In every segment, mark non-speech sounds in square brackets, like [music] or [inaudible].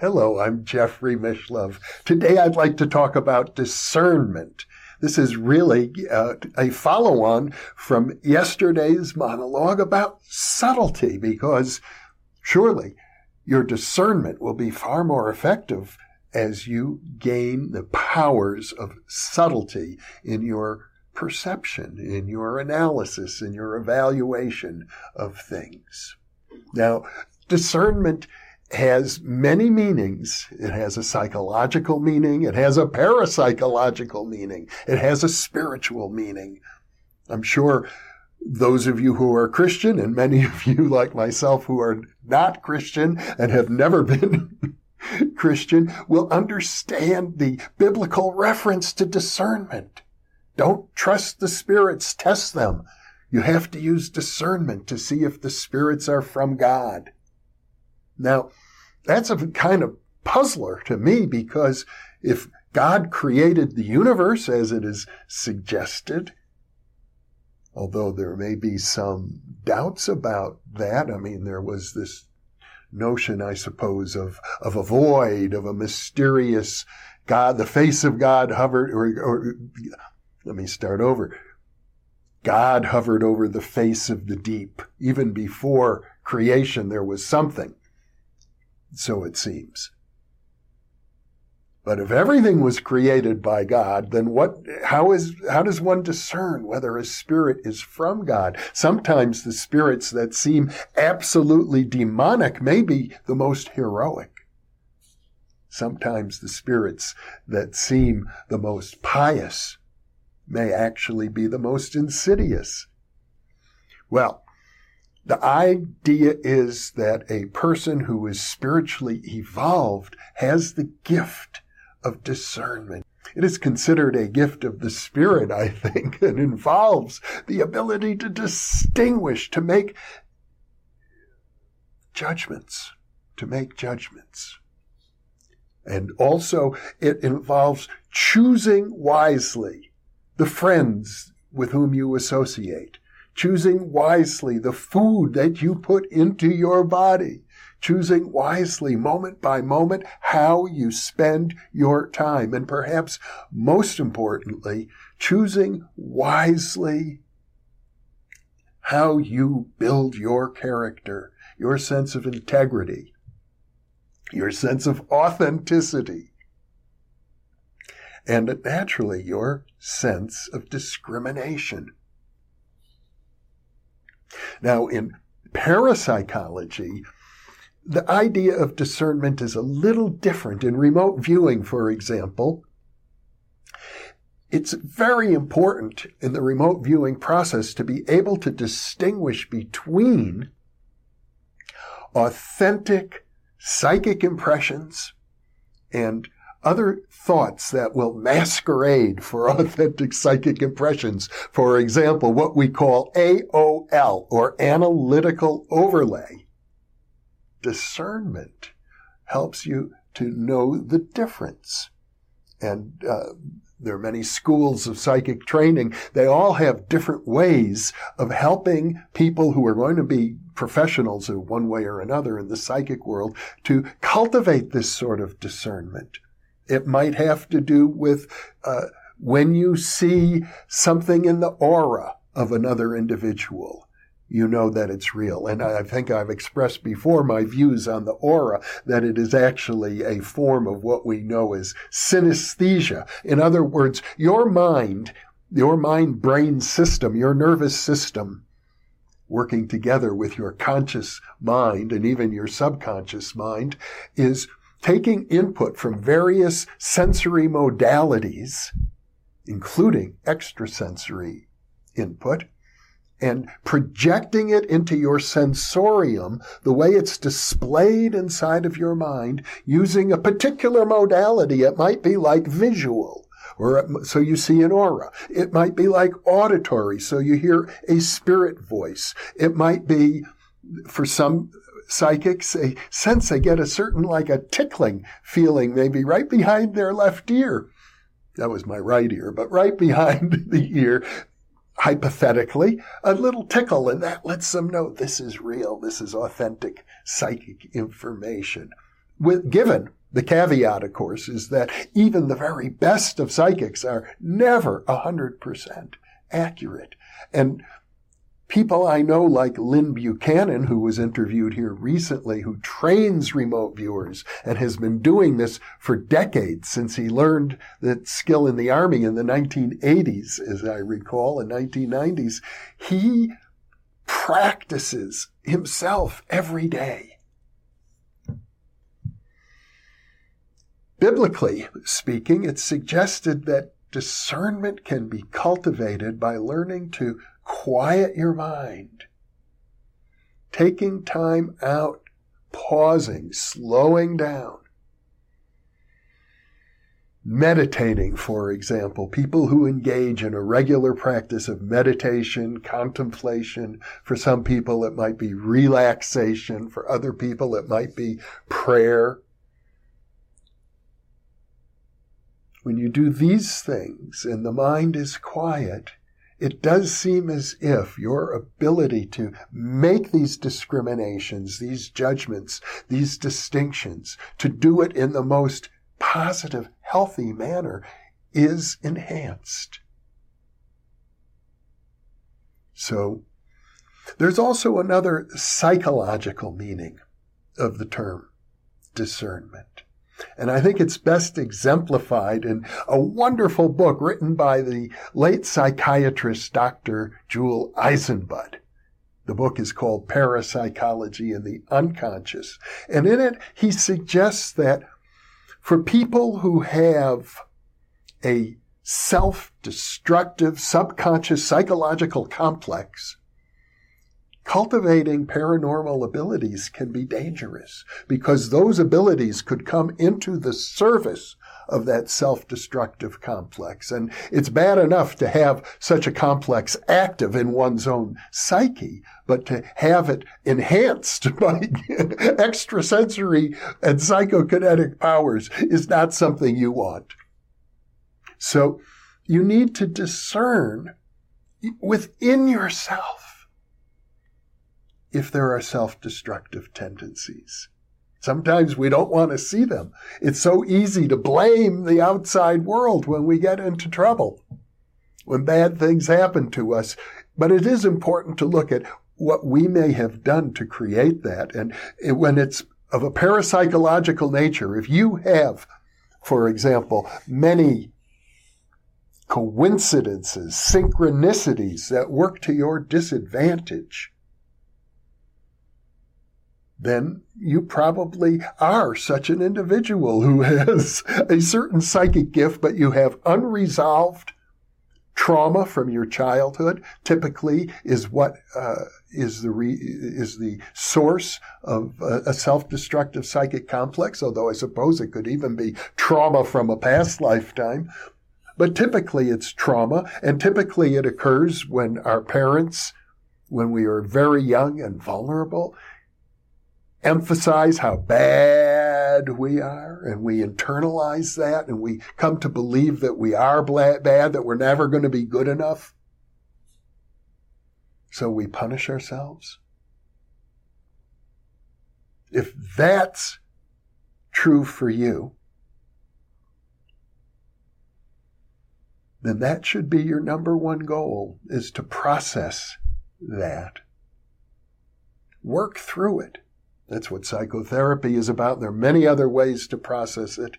Hello, I'm Jeffrey Mishlove. Today I'd like to talk about discernment. This is really uh, a follow on from yesterday's monologue about subtlety because surely your discernment will be far more effective as you gain the powers of subtlety in your perception, in your analysis, in your evaluation of things. Now, discernment has many meanings. It has a psychological meaning. It has a parapsychological meaning. It has a spiritual meaning. I'm sure those of you who are Christian and many of [laughs] you like myself who are not Christian and have never been [laughs] Christian will understand the biblical reference to discernment. Don't trust the spirits, test them. You have to use discernment to see if the spirits are from God. Now, that's a kind of puzzler to me because if God created the universe as it is suggested, although there may be some doubts about that, I mean, there was this notion, I suppose, of, of a void, of a mysterious God, the face of God hovered, or, or let me start over. God hovered over the face of the deep. Even before creation, there was something so it seems. But if everything was created by God, then what, how is, how does one discern whether a spirit is from God? Sometimes the spirits that seem absolutely demonic may be the most heroic. Sometimes the spirits that seem the most pious may actually be the most insidious. Well, the idea is that a person who is spiritually evolved has the gift of discernment. It is considered a gift of the Spirit, I think, and involves the ability to distinguish, to make judgments, to make judgments. And also, it involves choosing wisely the friends with whom you associate choosing wisely the food that you put into your body, choosing wisely moment by moment how you spend your time. And perhaps most importantly, choosing wisely how you build your character, your sense of integrity, your sense of authenticity, and naturally your sense of discrimination. Now, in parapsychology, the idea of discernment is a little different. In remote viewing, for example, it's very important in the remote viewing process to be able to distinguish between authentic psychic impressions and other thoughts that will masquerade for [laughs] authentic psychic impressions. For example, what we call AOL or analytical overlay. Discernment helps you to know the difference. And uh, there are many schools of psychic training. They all have different ways of helping people who are going to be professionals in one way or another in the psychic world to cultivate this sort of discernment. It might have to do with uh, when you see something in the aura of another individual. You know that it's real. And I think I've expressed before my views on the aura that it is actually a form of what we know as synesthesia. In other words, your mind, your mind brain system, your nervous system, working together with your conscious mind and even your subconscious mind is taking input from various sensory modalities, including extrasensory input, and projecting it into your sensorium the way it's displayed inside of your mind using a particular modality. It might be like visual. Or so you see an aura. It might be like auditory, so you hear a spirit voice. It might be for some psychics a sense they get a certain like a tickling feeling maybe right behind their left ear. That was my right ear, but right behind [laughs] the ear, hypothetically, a little tickle, and that lets them know this is real, this is authentic psychic information. with, given the caveat, of course, is that even the very best of psychics are never 100% accurate. And people I know like Lyn Buchanan, who was interviewed here recently, who trains remote viewers and has been doing this for decades since he learned that skill in the army in the 1980s, as I recall, in 1990s. He practices himself every day. Biblically speaking, it's suggested that discernment can be cultivated by learning to quiet your mind, taking time out, pausing, slowing down. Meditating, for example, people who engage in a regular practice of meditation, contemplation. For some people, it might be relaxation. For other people, it might be prayer. When you do these things and the mind is quiet, it does seem as if your ability to make these discriminations, these judgments, these distinctions, to do it in the most positive, healthy manner is enhanced. So, there's also another psychological meaning of the term discernment. And I think it's best exemplified in a wonderful book written by the late psychiatrist Dr. Jule Eisenbud. The book is called Parapsychology and the Unconscious. And in it, he suggests that for people who have a self-destructive subconscious psychological complex, cultivating paranormal abilities can be dangerous because those abilities could come into the service of that self-destructive complex. And it's bad enough to have such a complex active in one's own psyche, but to have it enhanced [laughs] by extrasensory and psychokinetic powers is not something you want. So you need to discern within yourself if there are self-destructive tendencies. Sometimes we don't want to see them. It's so easy to blame the outside world when we get into trouble, when bad things happen to us. But it is important to look at what we may have done to create that. And when it's of a parapsychological nature, if you have, for example, many coincidences, synchronicities that work to your disadvantage, then you probably are such an individual who has a certain psychic gift, but you have unresolved trauma from your childhood. Typically, is what uh, is the re- is the source of a, a self-destructive psychic complex. Although I suppose it could even be trauma from a past lifetime. But typically, it's trauma, and typically it occurs when our parents, when we are very young and vulnerable, emphasize how bad we are and we internalize that and we come to believe that we are bad, that we're never going to be good enough. So we punish ourselves. If that's true for you, then that should be your number one goal is to process that. Work through it. That's what psychotherapy is about. There are many other ways to process it.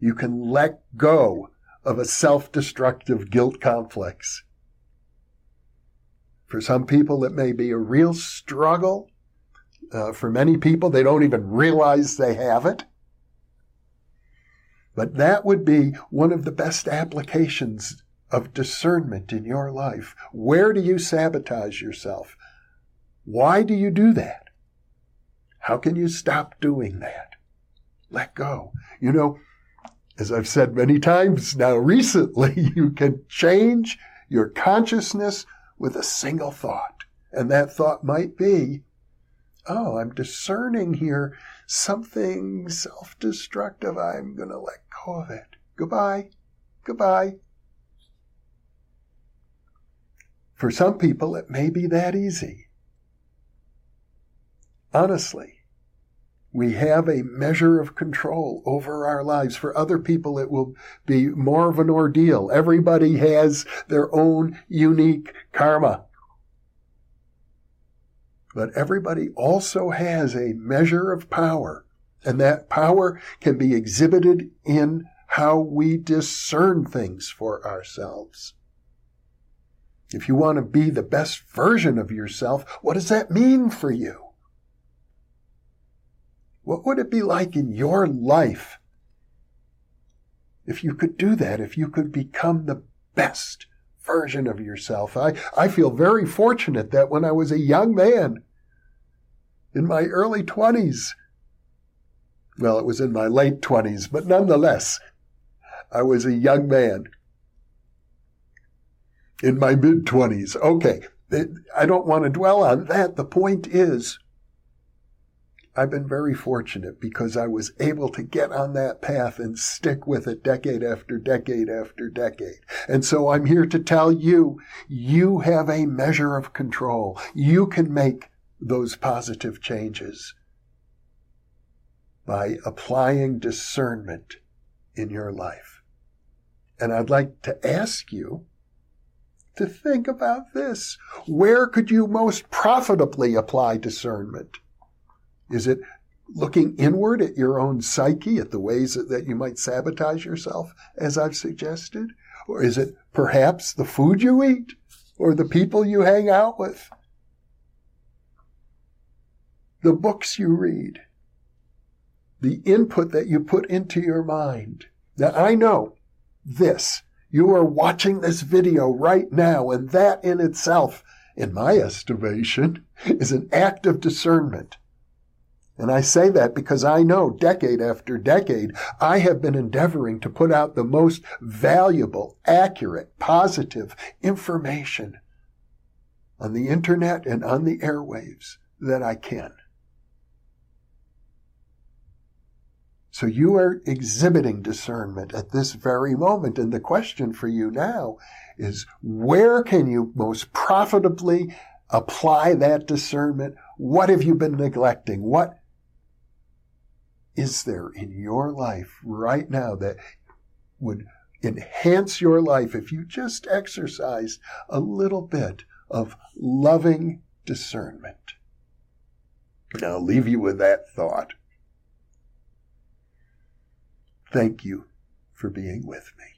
You can let go of a self-destructive guilt complex. For some people, it may be a real struggle. Uh, for many people, they don't even realize they have it. But that would be one of the best applications of discernment in your life. Where do you sabotage yourself? Why do you do that? How can you stop doing that? Let go. You know, as I've said many times now [laughs] recently, you can change your consciousness with a single thought. And that thought might be, oh, I'm discerning here something self-destructive. I'm going to let go of it. Goodbye. Goodbye. For some people, it may be that easy. Honestly, we have a measure of control over our lives. For other people, it will be more of an ordeal. Everybody has their own unique karma. But everybody also has a measure of power, and that power can be exhibited in how we discern things for ourselves. If you want to be the best version of yourself, what does that mean for you? What would it be like in your life if you could do that, if you could become the best version of yourself? I, I feel very fortunate that when I was a young man in my early 20s, well, it was in my late 20s, but nonetheless, I was a young man in my mid 20s. Okay, I don't want to dwell on that. The point is, I've been very fortunate because I was able to get on that path and stick with it decade after decade after decade. And so I'm here to tell you, you have a measure of control. You can make those positive changes by applying discernment in your life. And I'd like to ask you to think about this. Where could you most profitably apply discernment? Is it looking inward at your own psyche, at the ways that you might sabotage yourself, as I've suggested? Or is it perhaps the food you eat or the people you hang out with? The books you read? The input that you put into your mind? Now, I know this. You are watching this video right now, and that in itself, in my estimation, is an act of discernment. And I say that because I know decade after decade, I have been endeavoring to put out the most valuable, accurate, positive information on the internet and on the airwaves that I can. So you are exhibiting discernment at this very moment. And the question for you now is where can you most profitably apply that discernment? What have you been neglecting? What is there in your life right now that would enhance your life if you just exercise a little bit of loving discernment? Now, I'll leave you with that thought. Thank you for being with me.